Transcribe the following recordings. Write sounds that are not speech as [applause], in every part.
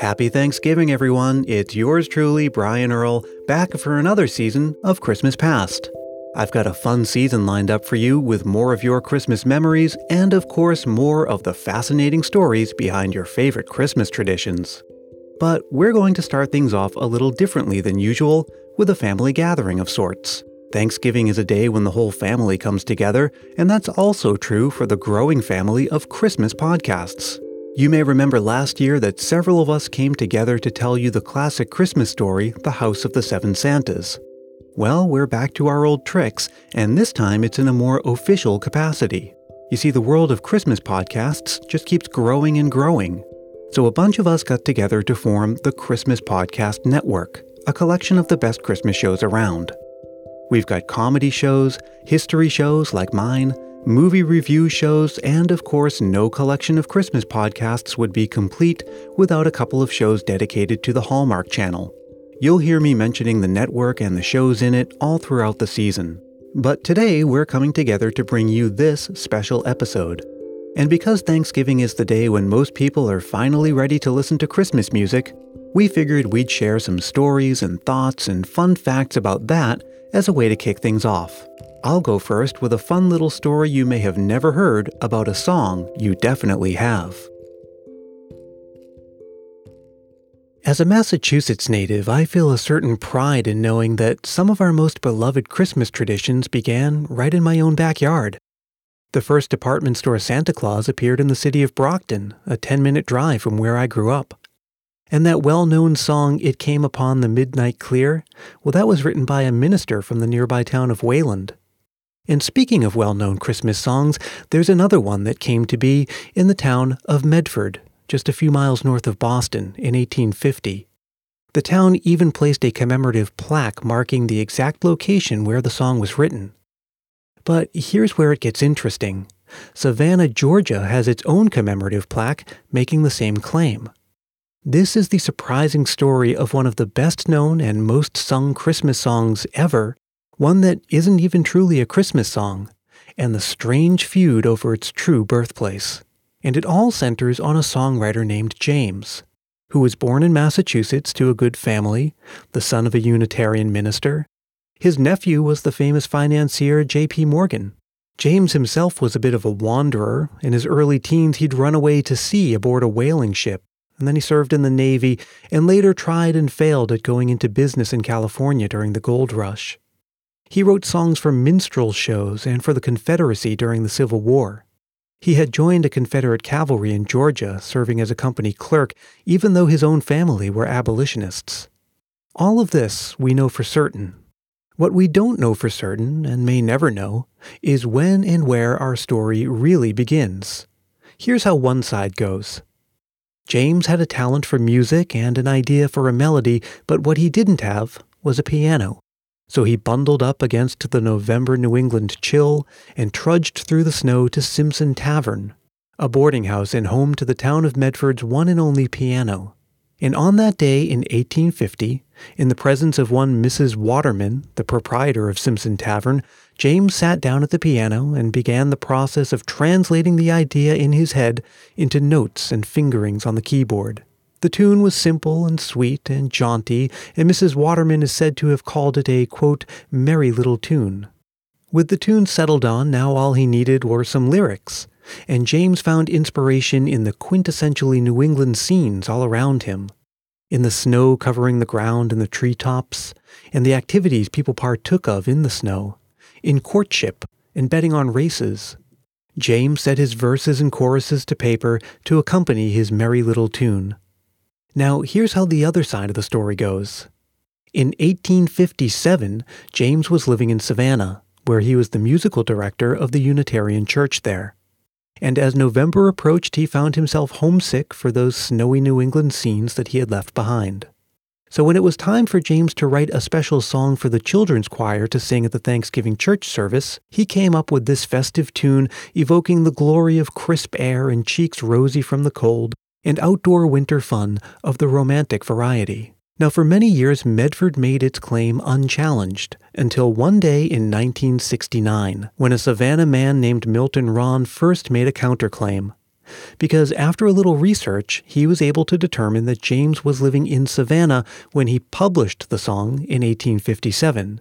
Happy Thanksgiving, everyone. It's yours truly, Brian Earl, back for another season of Christmas Past. I've got a fun season lined up for you with more of your Christmas memories and, of course, more of the fascinating stories behind your favorite Christmas traditions. But we're going to start things off a little differently than usual with a family gathering of sorts. Thanksgiving is a day when the whole family comes together, and that's also true for the growing family of Christmas podcasts. You may remember last year that several of us came together to tell you the classic Christmas story, The House of the Seven Santas. Well, we're back to our old tricks, and this time it's in a more official capacity. You see, the world of Christmas podcasts just keeps growing and growing. So a bunch of us got together to form the Christmas Podcast Network, a collection of the best Christmas shows around. We've got comedy shows, history shows like mine, movie review shows, and of course, no collection of Christmas podcasts would be complete without a couple of shows dedicated to the Hallmark Channel. You'll hear me mentioning the network and the shows in it all throughout the season. But today, we're coming together to bring you this special episode. And because Thanksgiving is the day when most people are finally ready to listen to Christmas music, we figured we'd share some stories and thoughts and fun facts about that as a way to kick things off. I'll go first with a fun little story you may have never heard about a song you definitely have. As a Massachusetts native, I feel a certain pride in knowing that some of our most beloved Christmas traditions began right in my own backyard. The first department store Santa Claus appeared in the city of Brockton, a 10 minute drive from where I grew up. And that well known song, It Came Upon the Midnight Clear, well, that was written by a minister from the nearby town of Wayland. And speaking of well known Christmas songs, there's another one that came to be in the town of Medford, just a few miles north of Boston, in 1850. The town even placed a commemorative plaque marking the exact location where the song was written. But here's where it gets interesting. Savannah, Georgia has its own commemorative plaque making the same claim. This is the surprising story of one of the best known and most sung Christmas songs ever one that isn't even truly a Christmas song, and the strange feud over its true birthplace. And it all centers on a songwriter named James, who was born in Massachusetts to a good family, the son of a Unitarian minister. His nephew was the famous financier J.P. Morgan. James himself was a bit of a wanderer. In his early teens, he'd run away to sea aboard a whaling ship, and then he served in the Navy and later tried and failed at going into business in California during the gold rush. He wrote songs for minstrel shows and for the Confederacy during the Civil War. He had joined a Confederate cavalry in Georgia, serving as a company clerk, even though his own family were abolitionists. All of this we know for certain. What we don't know for certain, and may never know, is when and where our story really begins. Here's how one side goes. James had a talent for music and an idea for a melody, but what he didn't have was a piano. So he bundled up against the November New England chill and trudged through the snow to Simpson Tavern, a boarding house and home to the town of Medford's one and only piano. And on that day in 1850, in the presence of one Mrs. Waterman, the proprietor of Simpson Tavern, James sat down at the piano and began the process of translating the idea in his head into notes and fingerings on the keyboard. The tune was simple and sweet and jaunty, and Mrs. Waterman is said to have called it a, quote, merry little tune. With the tune settled on, now all he needed were some lyrics, and James found inspiration in the quintessentially New England scenes all around him. In the snow covering the ground and the tree tops, and the activities people partook of in the snow, in courtship and betting on races. James set his verses and choruses to paper to accompany his merry little tune. Now, here's how the other side of the story goes. In 1857, James was living in Savannah, where he was the musical director of the Unitarian Church there. And as November approached, he found himself homesick for those snowy New England scenes that he had left behind. So when it was time for James to write a special song for the children's choir to sing at the Thanksgiving church service, he came up with this festive tune evoking the glory of crisp air and cheeks rosy from the cold, and outdoor winter fun of the romantic variety. Now, for many years, Medford made its claim unchallenged, until one day in 1969, when a Savannah man named Milton Rahn first made a counterclaim. Because after a little research, he was able to determine that James was living in Savannah when he published the song in 1857.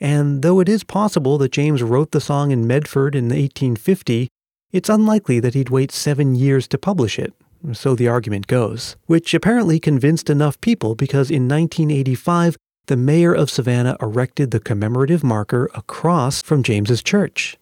And though it is possible that James wrote the song in Medford in 1850, it's unlikely that he'd wait seven years to publish it, so the argument goes, which apparently convinced enough people because in 1985, the mayor of Savannah erected the commemorative marker across from James's church.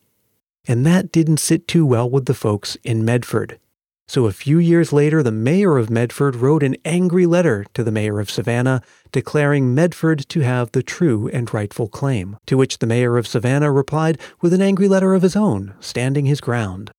And that didn't sit too well with the folks in Medford. So a few years later, the mayor of Medford wrote an angry letter to the mayor of Savannah declaring Medford to have the true and rightful claim, to which the mayor of Savannah replied with an angry letter of his own, standing his ground.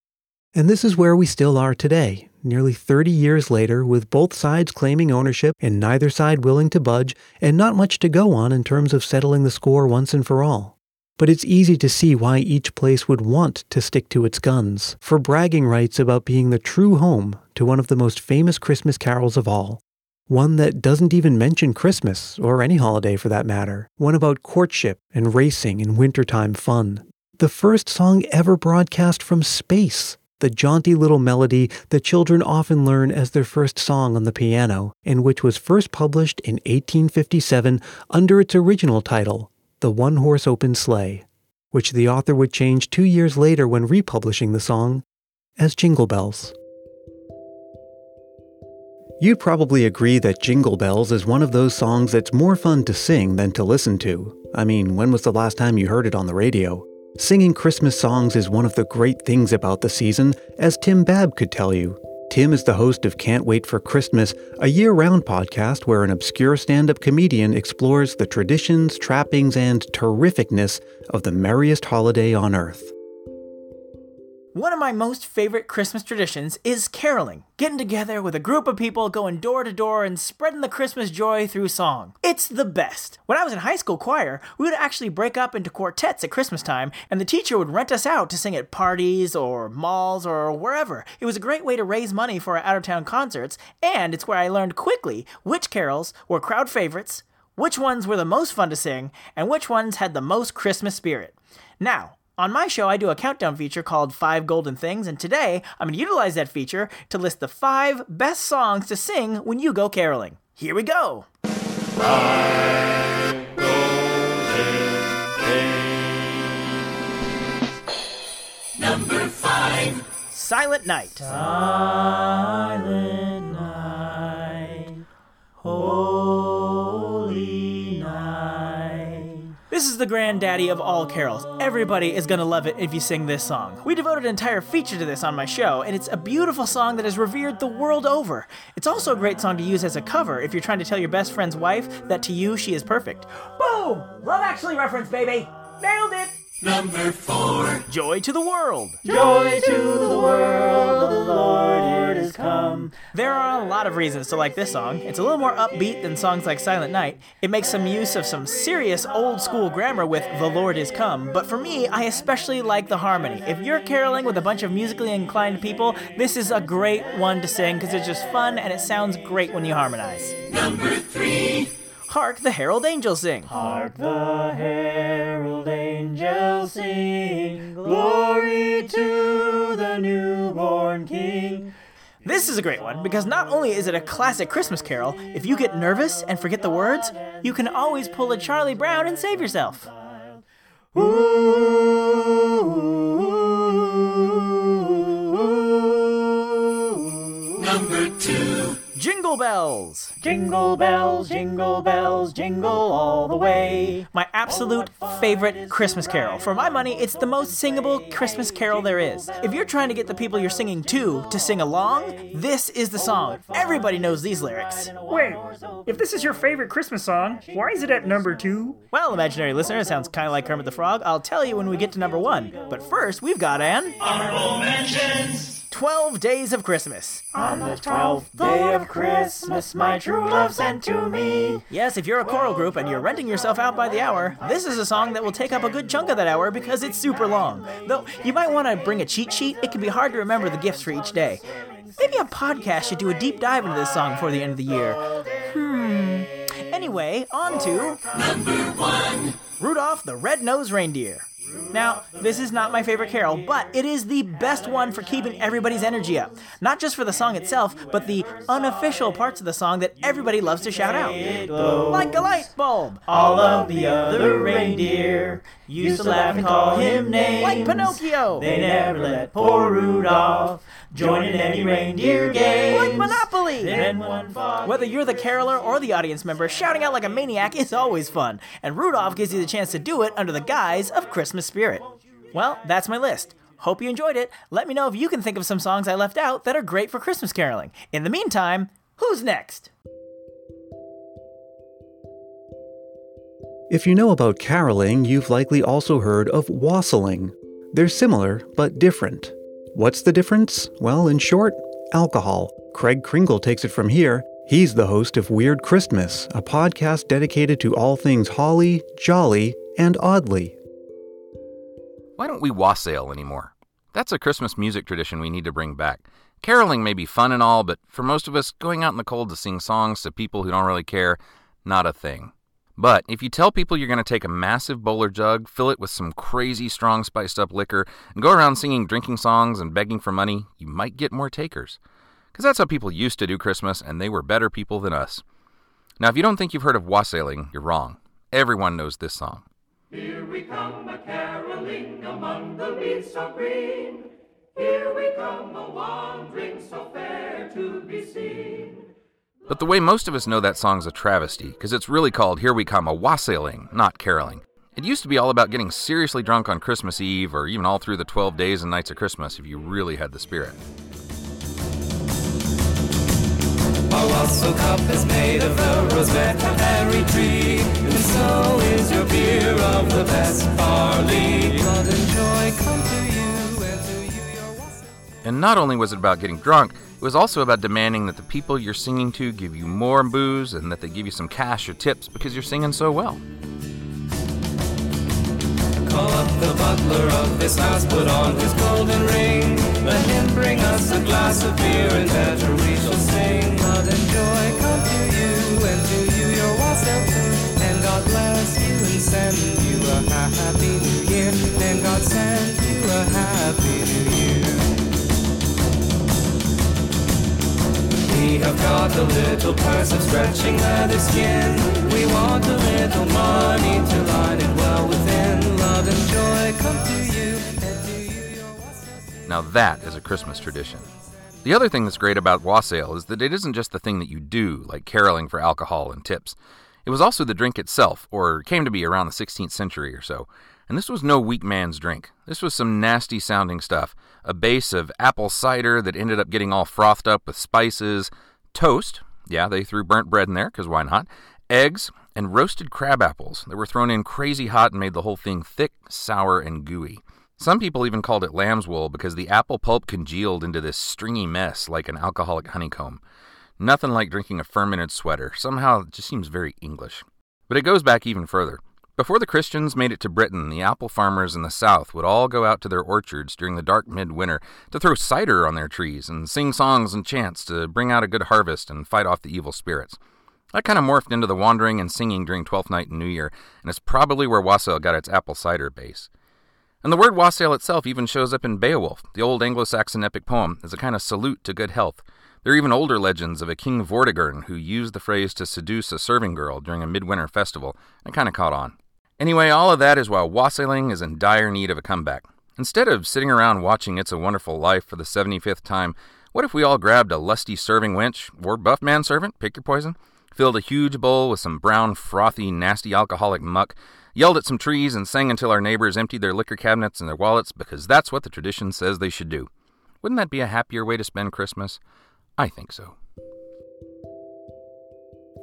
And this is where we still are today, nearly 30 years later, with both sides claiming ownership and neither side willing to budge, and not much to go on in terms of settling the score once and for all. But it's easy to see why each place would want to stick to its guns, for bragging rights about being the true home to one of the most famous Christmas carols of all. One that doesn't even mention Christmas, or any holiday for that matter. One about courtship and racing and wintertime fun. The first song ever broadcast from space. The jaunty little melody that children often learn as their first song on the piano, and which was first published in 1857 under its original title, the One Horse Open Sleigh, which the author would change two years later when republishing the song as Jingle Bells. You'd probably agree that Jingle Bells is one of those songs that's more fun to sing than to listen to. I mean, when was the last time you heard it on the radio? Singing Christmas songs is one of the great things about the season, as Tim Babb could tell you. Tim is the host of Can't Wait for Christmas, a year round podcast where an obscure stand up comedian explores the traditions, trappings, and terrificness of the merriest holiday on earth. One of my most favorite Christmas traditions is caroling, getting together with a group of people going door to door and spreading the Christmas joy through song. It's the best. When I was in high school choir, we would actually break up into quartets at Christmas time, and the teacher would rent us out to sing at parties or malls or wherever. It was a great way to raise money for our out of town concerts, and it's where I learned quickly which carols were crowd favorites, which ones were the most fun to sing, and which ones had the most Christmas spirit. Now, on my show, I do a countdown feature called Five Golden Things, and today I'm going to utilize that feature to list the five best songs to sing when you go caroling. Here we go! Five golden things. Number five Silent Night. Silent This is the granddaddy of all carols. Everybody is gonna love it if you sing this song. We devoted an entire feature to this on my show, and it's a beautiful song that is revered the world over. It's also a great song to use as a cover if you're trying to tell your best friend's wife that to you she is perfect. Boom! Love Actually reference, baby! Nailed it! Number four. Joy to the world. Joy to the world, the Lord is come. There are a lot of reasons to like this song. It's a little more upbeat than songs like Silent Night. It makes some use of some serious old school grammar with the Lord is come. But for me, I especially like the harmony. If you're caroling with a bunch of musically inclined people, this is a great one to sing because it's just fun and it sounds great when you harmonize. Number three. Hark the herald angels sing. Hark the herald angels sing. Glory to the newborn king. This is a great one because not only is it a classic Christmas carol, if you get nervous and forget the words, you can always pull a Charlie Brown and save yourself. Number Jingle bells! Jingle bells, jingle bells, jingle all the way. My absolute favorite Christmas carol. For my money, it's the most singable Christmas carol there is. If you're trying to get the people you're singing to to sing along, this is the song. Everybody knows these lyrics. Wait, if this is your favorite Christmas song, why is it at number two? Well, imaginary listener, it sounds kind of like Kermit the Frog. I'll tell you when we get to number one. But first, we've got an. Honorable mentions! 12 Days of Christmas. On the twelfth day of Christmas, my true love sent to me. Yes, if you're a choral group and you're renting yourself out by the hour, this is a song that will take up a good chunk of that hour because it's super long. Though you might want to bring a cheat sheet, it can be hard to remember the gifts for each day. Maybe a podcast should do a deep dive into this song before the end of the year. Hmm. Anyway, on to. Number one Rudolph the Red-Nosed Reindeer. Now, this is not my favorite carol, but it is the best one for keeping everybody's energy up. Not just for the song itself, but the unofficial parts of the song that everybody loves to shout out. Like a light bulb. All of the other reindeer used to laugh and call him names. Like Pinocchio. They never let poor Rudolph join in any reindeer games. Like Monopoly. Then one Whether you're the caroler or the audience member, shouting out like a maniac is always fun, and Rudolph gives you the chance to do it under the guise of Christmas spirit. Well, that's my list. Hope you enjoyed it. Let me know if you can think of some songs I left out that are great for Christmas caroling. In the meantime, who's next? If you know about caroling, you've likely also heard of wassailing. They're similar, but different. What's the difference? Well, in short, alcohol. Craig Kringle takes it from here. He's the host of Weird Christmas, a podcast dedicated to all things holly, jolly, and oddly. Why don't we wassail anymore? That's a Christmas music tradition we need to bring back. Caroling may be fun and all, but for most of us, going out in the cold to sing songs to people who don't really care, not a thing. But if you tell people you're going to take a massive bowler jug, fill it with some crazy strong spiced up liquor, and go around singing drinking songs and begging for money, you might get more takers. Because that's how people used to do Christmas, and they were better people than us. Now, if you don't think you've heard of wassailing, you're wrong. Everyone knows this song. Here we come a caroling among the leaves so green. Here we come a wandering so fair to be seen. But the way most of us know that song's a travesty, because it's really called Here We Come a Wassailing, not caroling. It used to be all about getting seriously drunk on Christmas Eve, or even all through the 12 days and nights of Christmas if you really had the spirit. Wassail cup is made of the tree, and so is your beer of the best barley. And joy come to you, and to you your wassail. And not only was it about getting drunk, it was also about demanding that the people you're singing to give you more booze and that they give you some cash or tips because you're singing so well. Call up the butler of this house, put on his golden ring. Let him bring us a glass of beer, and better we shall sing. Blood and joy come to you, and to you your wassail too. And God bless you and send you a happy new year. And God send you a happy new year. We have got a little purse of stretching leather skin. We want a little money to line it well within. Now that is a Christmas tradition. The other thing that's great about wassail is that it isn't just the thing that you do, like caroling for alcohol and tips. It was also the drink itself, or came to be around the 16th century or so. And this was no weak man's drink. This was some nasty sounding stuff. A base of apple cider that ended up getting all frothed up with spices, toast, yeah, they threw burnt bread in there, because why not? Eggs, and roasted crab apples that were thrown in crazy hot and made the whole thing thick, sour, and gooey. Some people even called it lamb's wool because the apple pulp congealed into this stringy mess like an alcoholic honeycomb. Nothing like drinking a fermented sweater. Somehow it just seems very English. But it goes back even further. Before the Christians made it to Britain, the apple farmers in the South would all go out to their orchards during the dark midwinter to throw cider on their trees and sing songs and chants to bring out a good harvest and fight off the evil spirits. That kind of morphed into the wandering and singing during Twelfth Night and New Year, and it's probably where wassail got its apple cider base. And the word wassail itself even shows up in Beowulf, the old Anglo Saxon epic poem, as a kind of salute to good health. There are even older legends of a King Vortigern who used the phrase to seduce a serving girl during a midwinter festival, and it kind of caught on. Anyway, all of that is why wassailing is in dire need of a comeback. Instead of sitting around watching It's a Wonderful Life for the 75th time, what if we all grabbed a lusty serving wench, or buff man servant, pick your poison, filled a huge bowl with some brown, frothy, nasty alcoholic muck, yelled at some trees, and sang until our neighbors emptied their liquor cabinets and their wallets because that's what the tradition says they should do? Wouldn't that be a happier way to spend Christmas? I think so.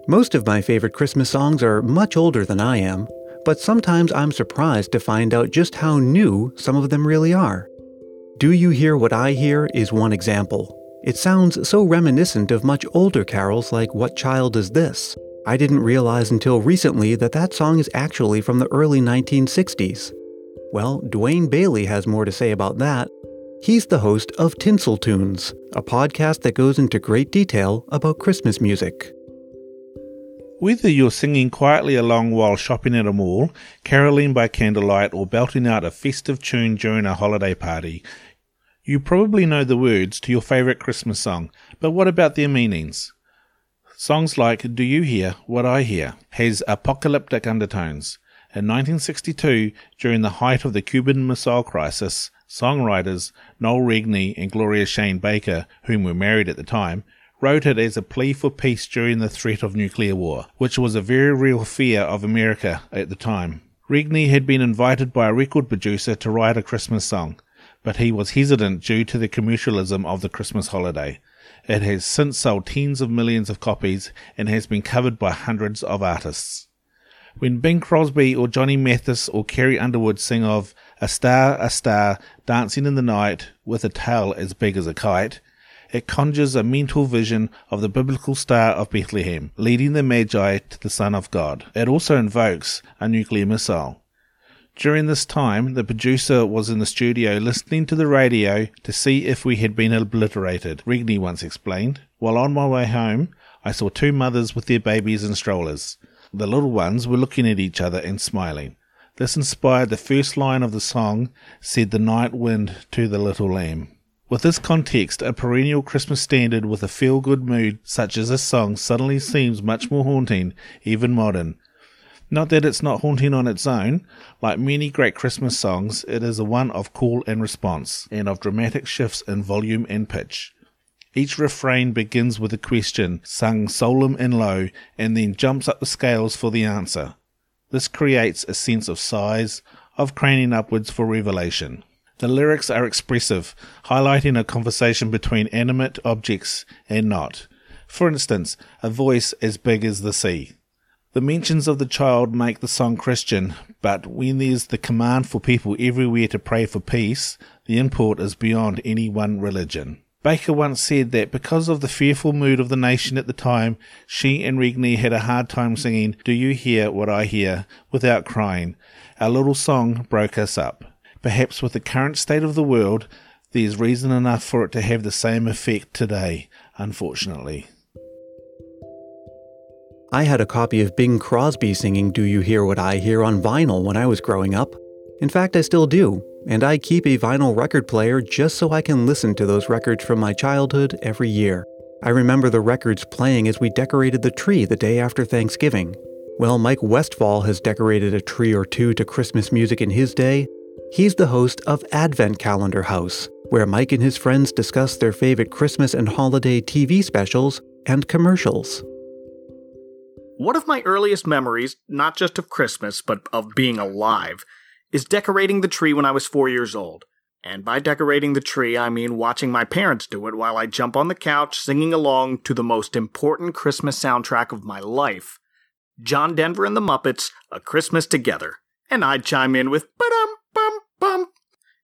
Most of my favorite Christmas songs are much older than I am, but sometimes I'm surprised to find out just how new some of them really are. Do You Hear What I Hear is one example. It sounds so reminiscent of much older carols like What Child Is This? I didn't realize until recently that that song is actually from the early 1960s. Well, Dwayne Bailey has more to say about that. He's the host of Tinsel Tunes, a podcast that goes into great detail about Christmas music. Whether you're singing quietly along while shopping at a mall, caroling by candlelight, or belting out a festive tune during a holiday party, you probably know the words to your favourite Christmas song, but what about their meanings? Songs like Do You Hear What I Hear has apocalyptic undertones. In 1962, during the height of the Cuban Missile Crisis, songwriters Noel Regney and Gloria Shayne Baker, whom were married at the time, wrote it as a plea for peace during the threat of nuclear war, which was a very real fear of America at the time. Regney had been invited by a record producer to write a Christmas song, but he was hesitant due to the commercialism of the Christmas holiday. It has since sold tens of millions of copies and has been covered by hundreds of artists. When Bing Crosby or Johnny Mathis or Carrie Underwood sing of a star, a star, dancing in the night with a tail as big as a kite, it conjures a mental vision of the biblical star of Bethlehem, leading the Magi to the Son of God. It also invokes a nuclear missile. During this time, the producer was in the studio listening to the radio to see if we had been obliterated, Regney once explained. While on my way home, I saw two mothers with their babies in strollers. The little ones were looking at each other and smiling. This inspired the first line of the song, said the night wind to the little lamb. With this context, a perennial Christmas standard with a feel good mood such as this song suddenly seems much more haunting, even modern. Not that it's not haunting on its own, like many great Christmas songs, it is a one of call and response, and of dramatic shifts in volume and pitch. Each refrain begins with a question, sung solemn and low, and then jumps up the scales for the answer. This creates a sense of size, of craning upwards for revelation. The lyrics are expressive, highlighting a conversation between animate objects and not. For instance, a voice as big as the sea. The mentions of the child make the song Christian, but when there's the command for people everywhere to pray for peace, the import is beyond any one religion. Baker once said that because of the fearful mood of the nation at the time, she and Regney had a hard time singing Do You Hear What I Hear without crying. Our little song broke us up. Perhaps with the current state of the world, there's reason enough for it to have the same effect today, unfortunately. I had a copy of Bing Crosby singing Do You Hear What I Hear on vinyl when I was growing up. In fact, I still do, and I keep a vinyl record player just so I can listen to those records from my childhood every year. I remember the records playing as we decorated the tree the day after Thanksgiving. Well, Mike Westfall has decorated a tree or two to Christmas music in his day, He's the host of Advent Calendar House, where Mike and his friends discuss their favorite Christmas and holiday TV specials and commercials. One of my earliest memories, not just of Christmas, but of being alive, is decorating the tree when I was four years old. And by decorating the tree, I mean watching my parents do it while I jump on the couch singing along to the most important Christmas soundtrack of my life John Denver and the Muppets, A Christmas Together. And I'd chime in with ba-dum, bum, bum.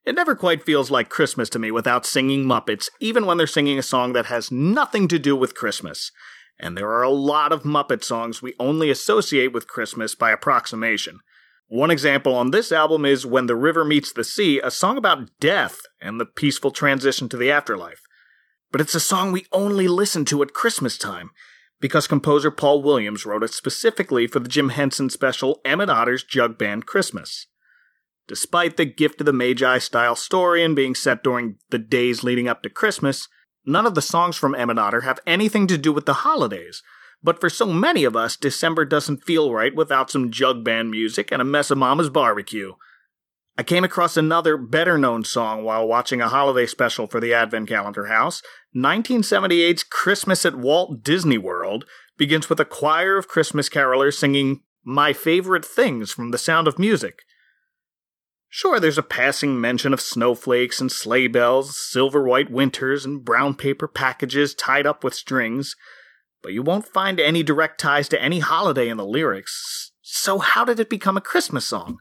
It never quite feels like Christmas to me without singing Muppets, even when they're singing a song that has nothing to do with Christmas. And there are a lot of Muppet songs we only associate with Christmas by approximation. One example on this album is When the River Meets the Sea, a song about death and the peaceful transition to the afterlife. But it's a song we only listen to at Christmas time, because composer Paul Williams wrote it specifically for the Jim Henson special Emmett Otter's Jug Band Christmas. Despite the gift of the Magi style story and being set during the days leading up to Christmas, none of the songs from Otter have anything to do with the holidays. But for so many of us, December doesn't feel right without some jug band music and a mess of Mama's barbecue. I came across another better known song while watching a holiday special for the Advent Calendar House. 1978's Christmas at Walt Disney World begins with a choir of Christmas carolers singing My Favorite Things from The Sound of Music. Sure, there's a passing mention of snowflakes and sleigh bells, silver white winters, and brown paper packages tied up with strings, but you won't find any direct ties to any holiday in the lyrics. So, how did it become a Christmas song?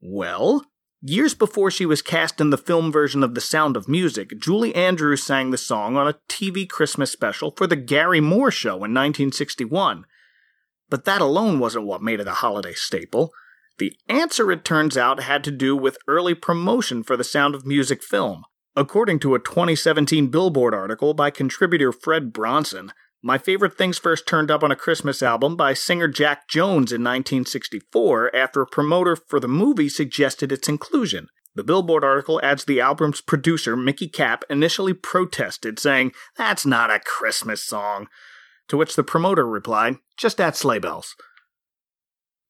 Well, years before she was cast in the film version of The Sound of Music, Julie Andrews sang the song on a TV Christmas special for The Garry Moore Show in 1961. But that alone wasn't what made it a holiday staple. The answer, it turns out, had to do with early promotion for the Sound of Music film. According to a 2017 Billboard article by contributor Fred Bronson, My favorite things first turned up on a Christmas album by singer Jack Jones in 1964 after a promoter for the movie suggested its inclusion. The Billboard article adds the album's producer, Mickey Kapp, initially protested, saying, That's not a Christmas song. To which the promoter replied, Just add sleigh bells.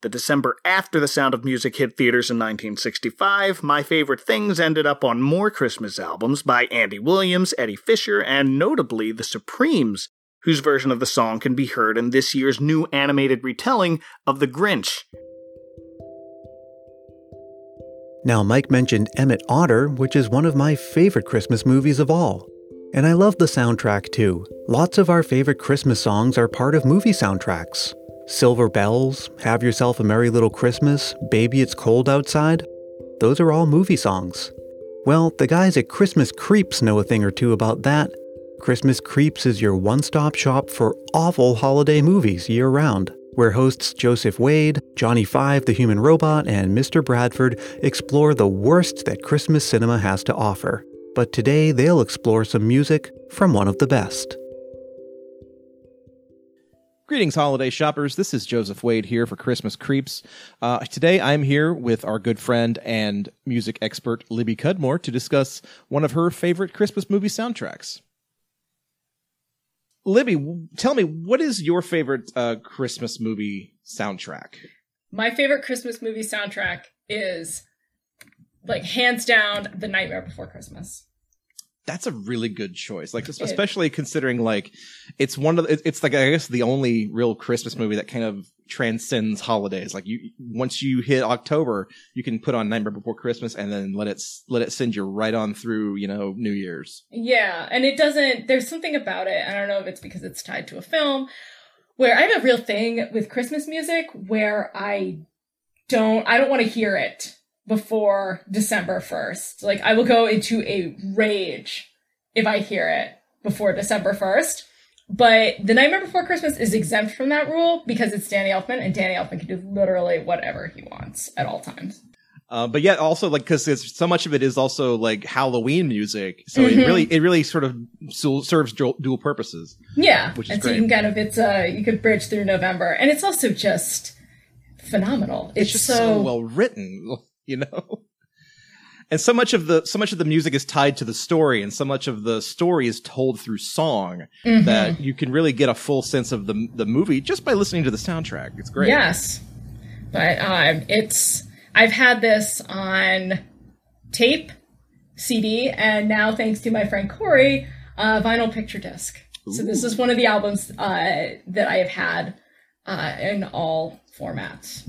The December after The Sound of Music hit theaters in 1965, My Favorite Things ended up on more Christmas albums by Andy Williams, Eddie Fisher, and notably The Supremes, whose version of the song can be heard in this year's new animated retelling of The Grinch. Now, Mike mentioned Emmett Otter, which is one of my favorite Christmas movies of all. And I love the soundtrack too. Lots of our favorite Christmas songs are part of movie soundtracks. Silver Bells, Have Yourself a Merry Little Christmas, Baby It's Cold Outside. Those are all movie songs. Well, the guys at Christmas Creeps know a thing or two about that. Christmas Creeps is your one stop shop for awful holiday movies year round, where hosts Joseph Wade, Johnny Five the Human Robot, and Mr. Bradford explore the worst that Christmas cinema has to offer. But today they'll explore some music from one of the best. Greetings, holiday shoppers. This is Joseph Wade here for Christmas Creeps. Uh, today I'm here with our good friend and music expert Libby Cudmore to discuss one of her favorite Christmas movie soundtracks. Libby, tell me, what is your favorite uh, Christmas movie soundtrack? My favorite Christmas movie soundtrack is like hands down The Nightmare Before Christmas. That's a really good choice. Like, especially considering like it's one of the, it's like I guess the only real Christmas movie that kind of transcends holidays. Like you, once you hit October, you can put on Nightmare Before Christmas and then let it let it send you right on through, you know, New Year's. Yeah, and it doesn't there's something about it. I don't know if it's because it's tied to a film where I have a real thing with Christmas music where I don't I don't want to hear it before December 1st. Like I will go into a rage if I hear it before December 1st. But The Nightmare Before Christmas is exempt from that rule because it's Danny Elfman and Danny Elfman can do literally whatever he wants at all times. Uh, but yet also like because so much of it is also like Halloween music, so Mhm. it really it really sort of serves dual, dual purposes. Yeah, Which is and so great. you can kind of it's uh you could bridge through November, and it's also just phenomenal. It's, just so, so well written, [laughs] [laughs] you know. And so much of the so much of the music is tied to the story, and so much of the story is told through song Mhm. that you can really get a full sense of the the movie just by listening to the soundtrack. It's great. Yes, but um, it's I've had this on tape, CD, and now thanks to my friend Corey, uh, vinyl picture disc. So this is one of the albums uh, that I have had uh, in all formats.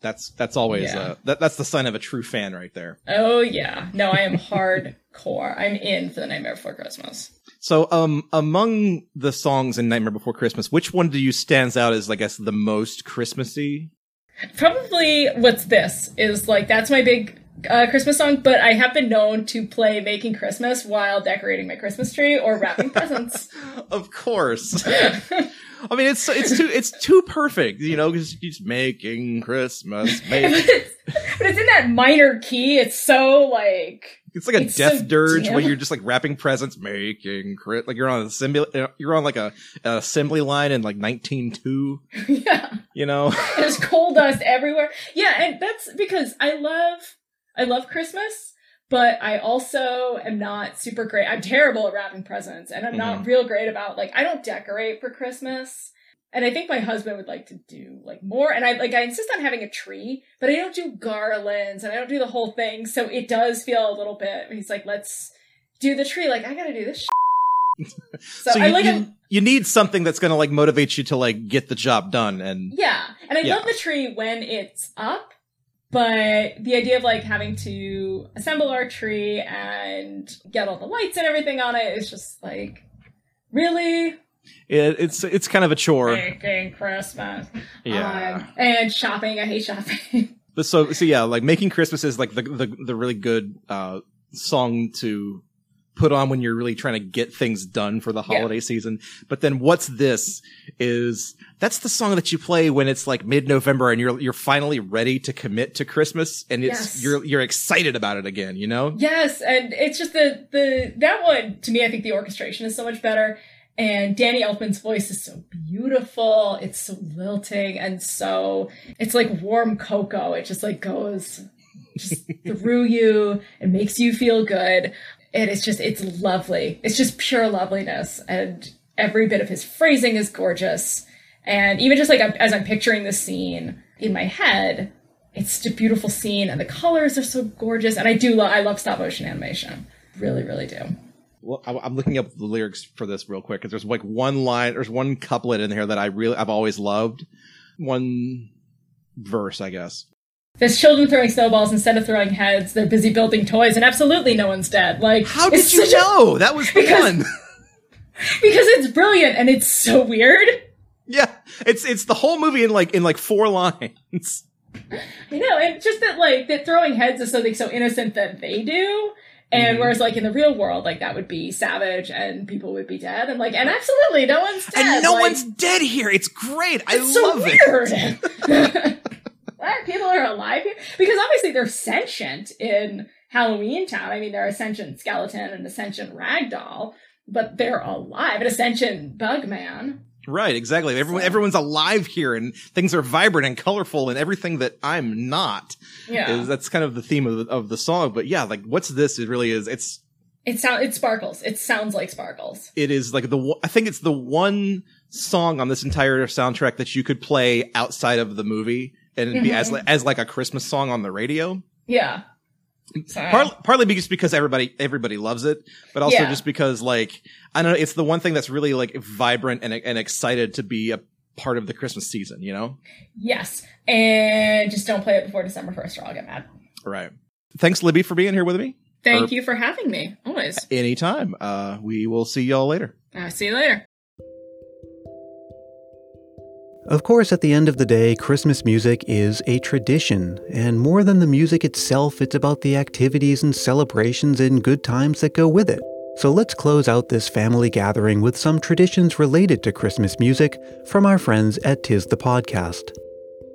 That's that's always Yeah. uh, that that's the sign of a true fan right there. Oh yeah, no, I am [laughs] hardcore. I'm in for the Nightmare Before Christmas. So, um, among the songs in Nightmare Before Christmas, which one do you stands out as, I guess, the most Christmassy? Probably what's this is like that's my big uh, Christmas song, but I have been known to play "Making Christmas" while decorating my Christmas tree or wrapping [laughs] presents. Of course. [laughs] I mean, it's it's too it's too perfect, you know, because he's making Christmas. [laughs] but, Make, it's, but it's in that minor key. It's so like it's like a It's death so dirge dim. when you're just like wrapping presents, making crit, like you're on a assembly, you're on like a an assembly line in like 192. [laughs] yeah, You know, there's coal dust everywhere. Yeah, and that's because I love I love Christmas. But I also am not super great. I'm terrible at wrapping presents, and I'm not mm-hmm. real great about like I don't decorate for Christmas. And I think my husband would like to do like more. And I like I insist on having a tree, but I don't do garlands and I don't do the whole thing. So it does feel a little bit. He's like, let's do the tree. Like I got to do this. [laughs] so, so I like you, you need something that's gonna like motivate you to like get the job done, and Yeah. And I Yeah. love the tree when it's up, but the idea of like having to assemble our tree and get all the lights and everything on it is just like, really? it, it's it's kind of a chore. Making Christmas. Yeah. Um, and shopping. I hate shopping. [laughs] But so so yeah, like making Christmas is like the the the really good uh song to put on when you're really trying to get things done for the Yeah. holiday season. But then what's this is that's the song that you play when it's like mid-November and you're you're finally ready to commit to Christmas and it's Yes. you're you're excited about it again, you know? yes. And it's just the, the, that one, to me, I think the orchestration is so much better. And Danny Elfman's voice is so beautiful. It's so lilting and so it's like warm cocoa. It just like goes just [laughs] through you It makes you feel good. And it's just it's lovely. It's just pure loveliness. And every bit of his phrasing is gorgeous. And even just like as I'm picturing the scene in my head, it's a beautiful scene and the colors are so gorgeous. And I do love I love stop motion animation. Really, really do. Well, I'm looking up the lyrics for this real quick because there's like one line, there's one couplet in here that I really, I've always loved. One verse, I guess. There's children throwing snowballs instead of throwing heads. They're busy building toys, and absolutely no one's dead. Like, How did you such a- know? That was the [laughs] Because- one. [laughs] because it's brilliant and it's so weird. Yeah, it's it's the whole movie in like in like four lines. You know, and just that like that throwing heads is something so innocent that they do. And Mhm. whereas like in the real world, like that would be savage and people would be dead. And like, and absolutely no one's dead. And no Like, one's dead here. It's great. I it's so love it. [laughs] People are alive here? Because obviously they're sentient in Halloween Town. I mean, they're a sentient skeleton and a sentient ragdoll, but they're alive. An sentient bug man. Right, exactly. Everyone everyone's alive here and things are vibrant and colorful and everything that I'm not. Yeah. Is that's kind of the theme of the, of the song, but yeah, like what's this? It really is it's It sounds it sparkles. It sounds like sparkles. it is like the I think it's the one song on this entire soundtrack that you could play outside of the movie and it'd be as Mhm. li- as like a Christmas song on the radio. Yeah. So- partly because because everybody everybody loves it, but also Yeah. just because like I don't know, it's the one thing that's really like vibrant and and excited to be a part of the Christmas season. You know, Yes. And just don't play it before December 1st or I'll get mad. right? Thanks, Libby, for being here with me. Thank Or- you for having me. Always. Anytime. Uh, we will see y'all later. Uh, see you later. Of course, at the end of the day, Christmas music is a tradition, and more than the music itself, it's about the activities and celebrations and good times that go with it. So let's close out this family gathering with some traditions related to Christmas music from our friends at Tis the Podcast.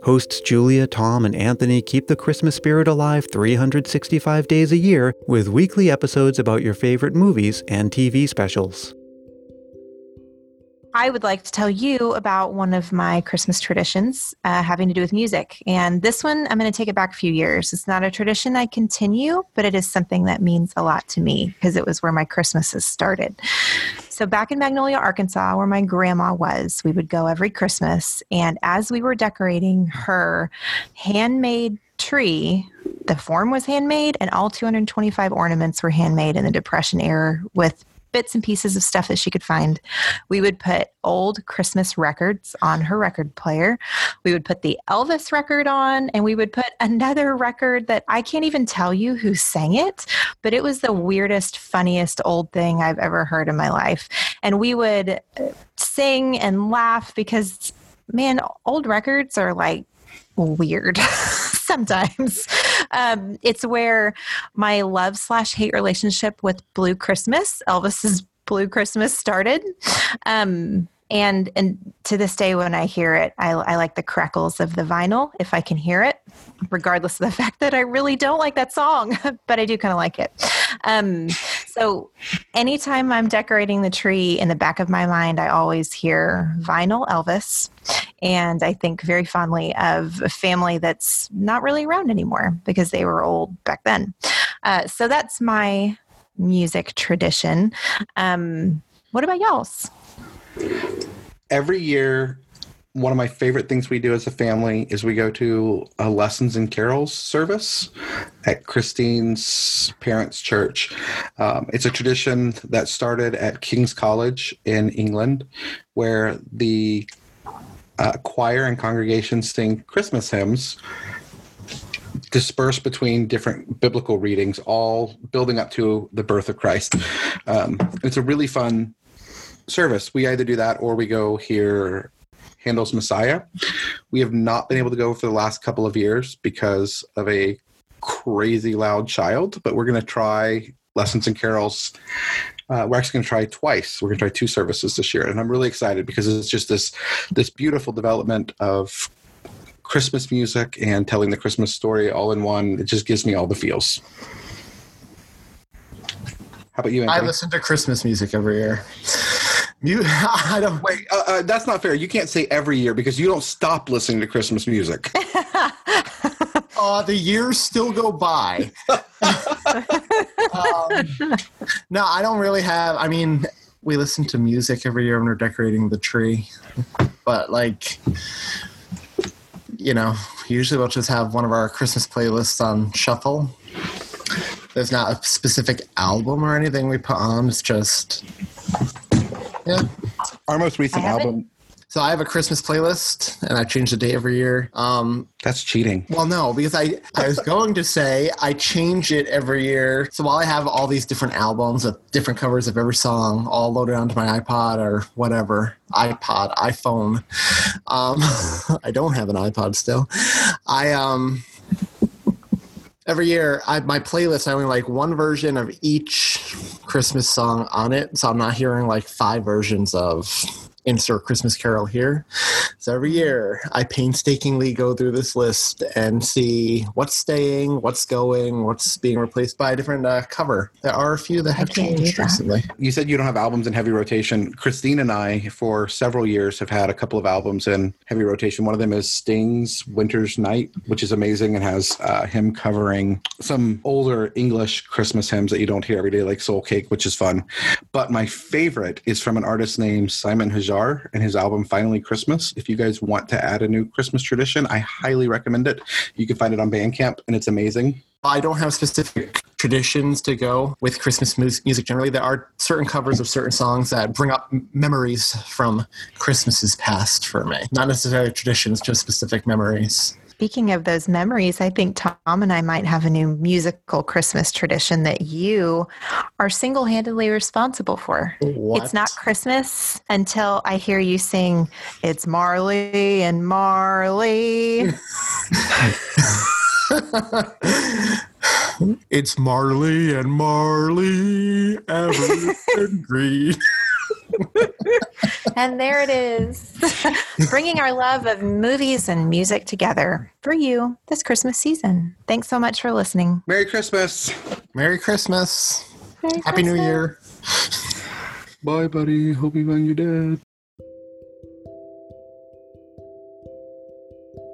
Hosts Julia, Tom, and Anthony keep the Christmas spirit alive 365 days a year with weekly episodes about your favorite movies and TV specials. I would like to tell you about one of my Christmas traditions uh, having to do with music. And this one, I'm going to take it back a few years. It's not a tradition I continue, but it is something that means a lot to me because it was where my Christmases started. So, back in Magnolia, Arkansas, where my grandma was, we would go every Christmas. And as we were decorating her handmade tree, the form was handmade, and all 225 ornaments were handmade in the Depression era with bits and pieces of stuff that she could find. We would put old Christmas records on her record player. We would put the Elvis record on, and we would put another record that I can't even tell you who sang it, but it was the weirdest, funniest old thing I've ever heard in my life. And we would uh, sing and laugh because, man, old records are like weird [laughs] sometimes. [laughs] Um, it's where my love slash hate relationship with Blue Christmas, Elvis's Blue Christmas, started. Um, and and to this day, when I hear it, I, I like the crackles of the vinyl if I can hear it, regardless of the [laughs] fact that I really don't like that song, [laughs] but I do kind of like it. Um, so anytime I'm decorating the tree, in the back of my mind, I always hear vinyl Elvis. And I think very fondly of a family that's not really around anymore because they were old back then. Uh, so that's my music tradition. Um, what about y'all's? every year one of my favorite things we do as a family is we go to a lessons and carols service at christine's parents church um, it's a tradition that started at king's college in england where the uh, choir and congregation sing christmas hymns dispersed between different biblical readings all building up to the birth of christ um, it's a really fun service. We either do that or we go hear Handel's Messiah. We have not been able to go for the last couple of years because of a crazy loud child, but we're going to try Lessons and Carols. Uh, we're actually going to try twice. We're going to try two services this year, and I'm really excited because it's just this this beautiful development of Christmas music and telling the Christmas story all in one. It just gives me all the feels. How about you, I listen to Christmas music every year. [laughs] You, [laughs] I don't. Wait, uh, uh, that's not fair. You can't say every year because you don't stop listening to Christmas music. [laughs] uh, the years still go by. Um, [laughs] no, I don't really have. I mean, we listen to music every year when we're decorating the tree, but like, you know, usually we'll just have one of our Christmas playlists on shuffle. There's not a specific album or anything we put on. It's just, yeah. Our most recent album. So I have a Christmas playlist, and I change the date every year. Um, That's cheating. Well, no, because I I was going to say I change it every year. So while I have all these different albums with different covers of every song, all loaded onto my iPod or whatever iPod, iPhone. Um, [laughs] I don't have an iPod still. I um every year I, my playlist i only like one version of each christmas song on it so i'm not hearing like five versions of insert christmas carol here so every year i painstakingly go through this list and see what's staying what's going what's being replaced by a different uh, cover there are a few that have changed recently You said you don't have albums in heavy rotation. Christine and I, for several years, have had a couple of albums in heavy rotation. One of them is Sting's Winter's Night, which is amazing and has uh, him covering some older English Christmas hymns that you don't hear every day, like Soul Cake, which is fun. But my favorite is from an artist named Simon And his album Finally Christmas. If you guys want to add a new Christmas tradition, I highly recommend it. You can find it on Bandcamp, and it's amazing. I don't have specific traditions to go with Christmas music generally. There are certain covers of certain songs that bring up memories from Christmases past for me. Not necessarily traditions, just specific memories. Speaking of those memories, I think Tom and I might have a new musical Christmas tradition that you are single handedly responsible for. What? It's not Christmas until I hear you sing, It's Marley and Marley. [laughs] it's Marley and Marley, Everton Green. [laughs] and there it is, [laughs] bringing our love of movies and music together for you this Christmas season. Thanks so much for listening. Merry Christmas. Merry Christmas. Merry Happy New Year. Bye, buddy. Hope you find your dad.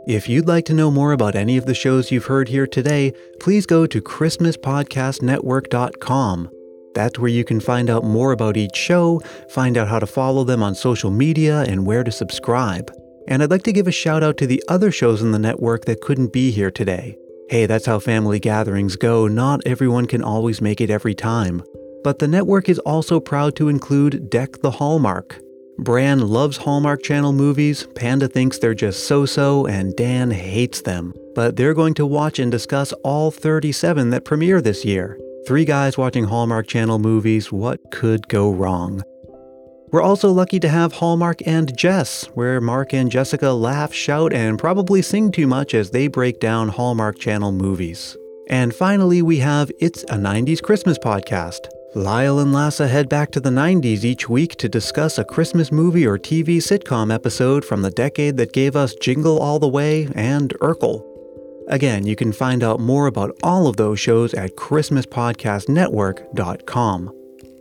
If you'd like to know more about any of the shows you've heard here today, please go to ChristmasPodcastNetwork.com. That's where you can find out more about each show, find out how to follow them on social media, and where to subscribe. And I'd like to give a shout out to the other shows in the network that couldn't be here today. Hey, that's how family gatherings go. Not everyone can always make it every time. But the network is also proud to include Deck the Hallmark. Bran loves Hallmark Channel movies, Panda thinks they're just so so, and Dan hates them. But they're going to watch and discuss all 37 that premiere this year. Three guys watching Hallmark Channel movies, what could go wrong? We're also lucky to have Hallmark and Jess, where Mark and Jessica laugh, shout, and probably sing too much as they break down Hallmark Channel movies. And finally, we have It's a 90s Christmas podcast. Lyle and Lassa head back to the 90s each week to discuss a Christmas movie or TV sitcom episode from the decade that gave us Jingle All the Way and Urkel. Again, you can find out more about all of those shows at ChristmasPodcastNetwork.com.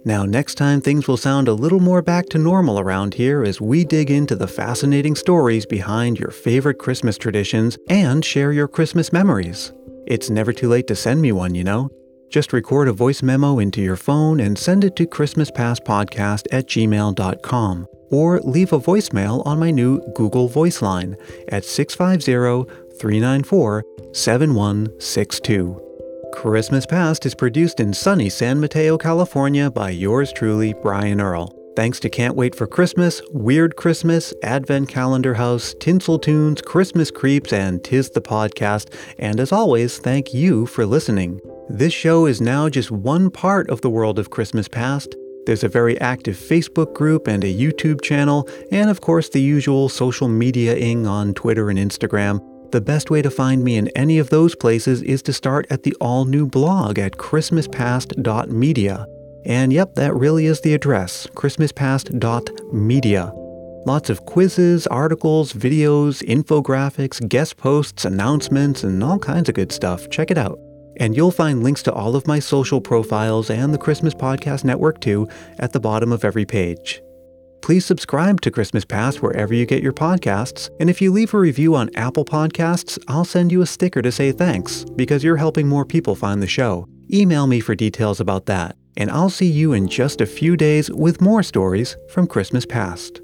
Now, next time things will sound a little more back to normal around here as we dig into the fascinating stories behind your favorite Christmas traditions and share your Christmas memories. It's never too late to send me one, you know. Just record a voice memo into your phone and send it to ChristmasPastPodcast at gmail.com or leave a voicemail on my new Google Voice line at 650 394 7162. Christmas Past is produced in sunny San Mateo, California by yours truly, Brian Earl. Thanks to Can't Wait for Christmas, Weird Christmas, Advent Calendar House, Tinsel Tunes, Christmas Creeps, and Tis the Podcast. And as always, thank you for listening. This show is now just one part of the world of Christmas Past. There's a very active Facebook group and a YouTube channel, and of course the usual social media-ing on Twitter and Instagram. The best way to find me in any of those places is to start at the all-new blog at christmaspast.media. And yep, that really is the address, christmaspast.media. Lots of quizzes, articles, videos, infographics, guest posts, announcements, and all kinds of good stuff. Check it out. And you'll find links to all of my social profiles and the Christmas Podcast Network too at the bottom of every page. Please subscribe to Christmas Past wherever you get your podcasts. And if you leave a review on Apple Podcasts, I'll send you a sticker to say thanks because you're helping more people find the show. Email me for details about that, and I'll see you in just a few days with more stories from Christmas Past.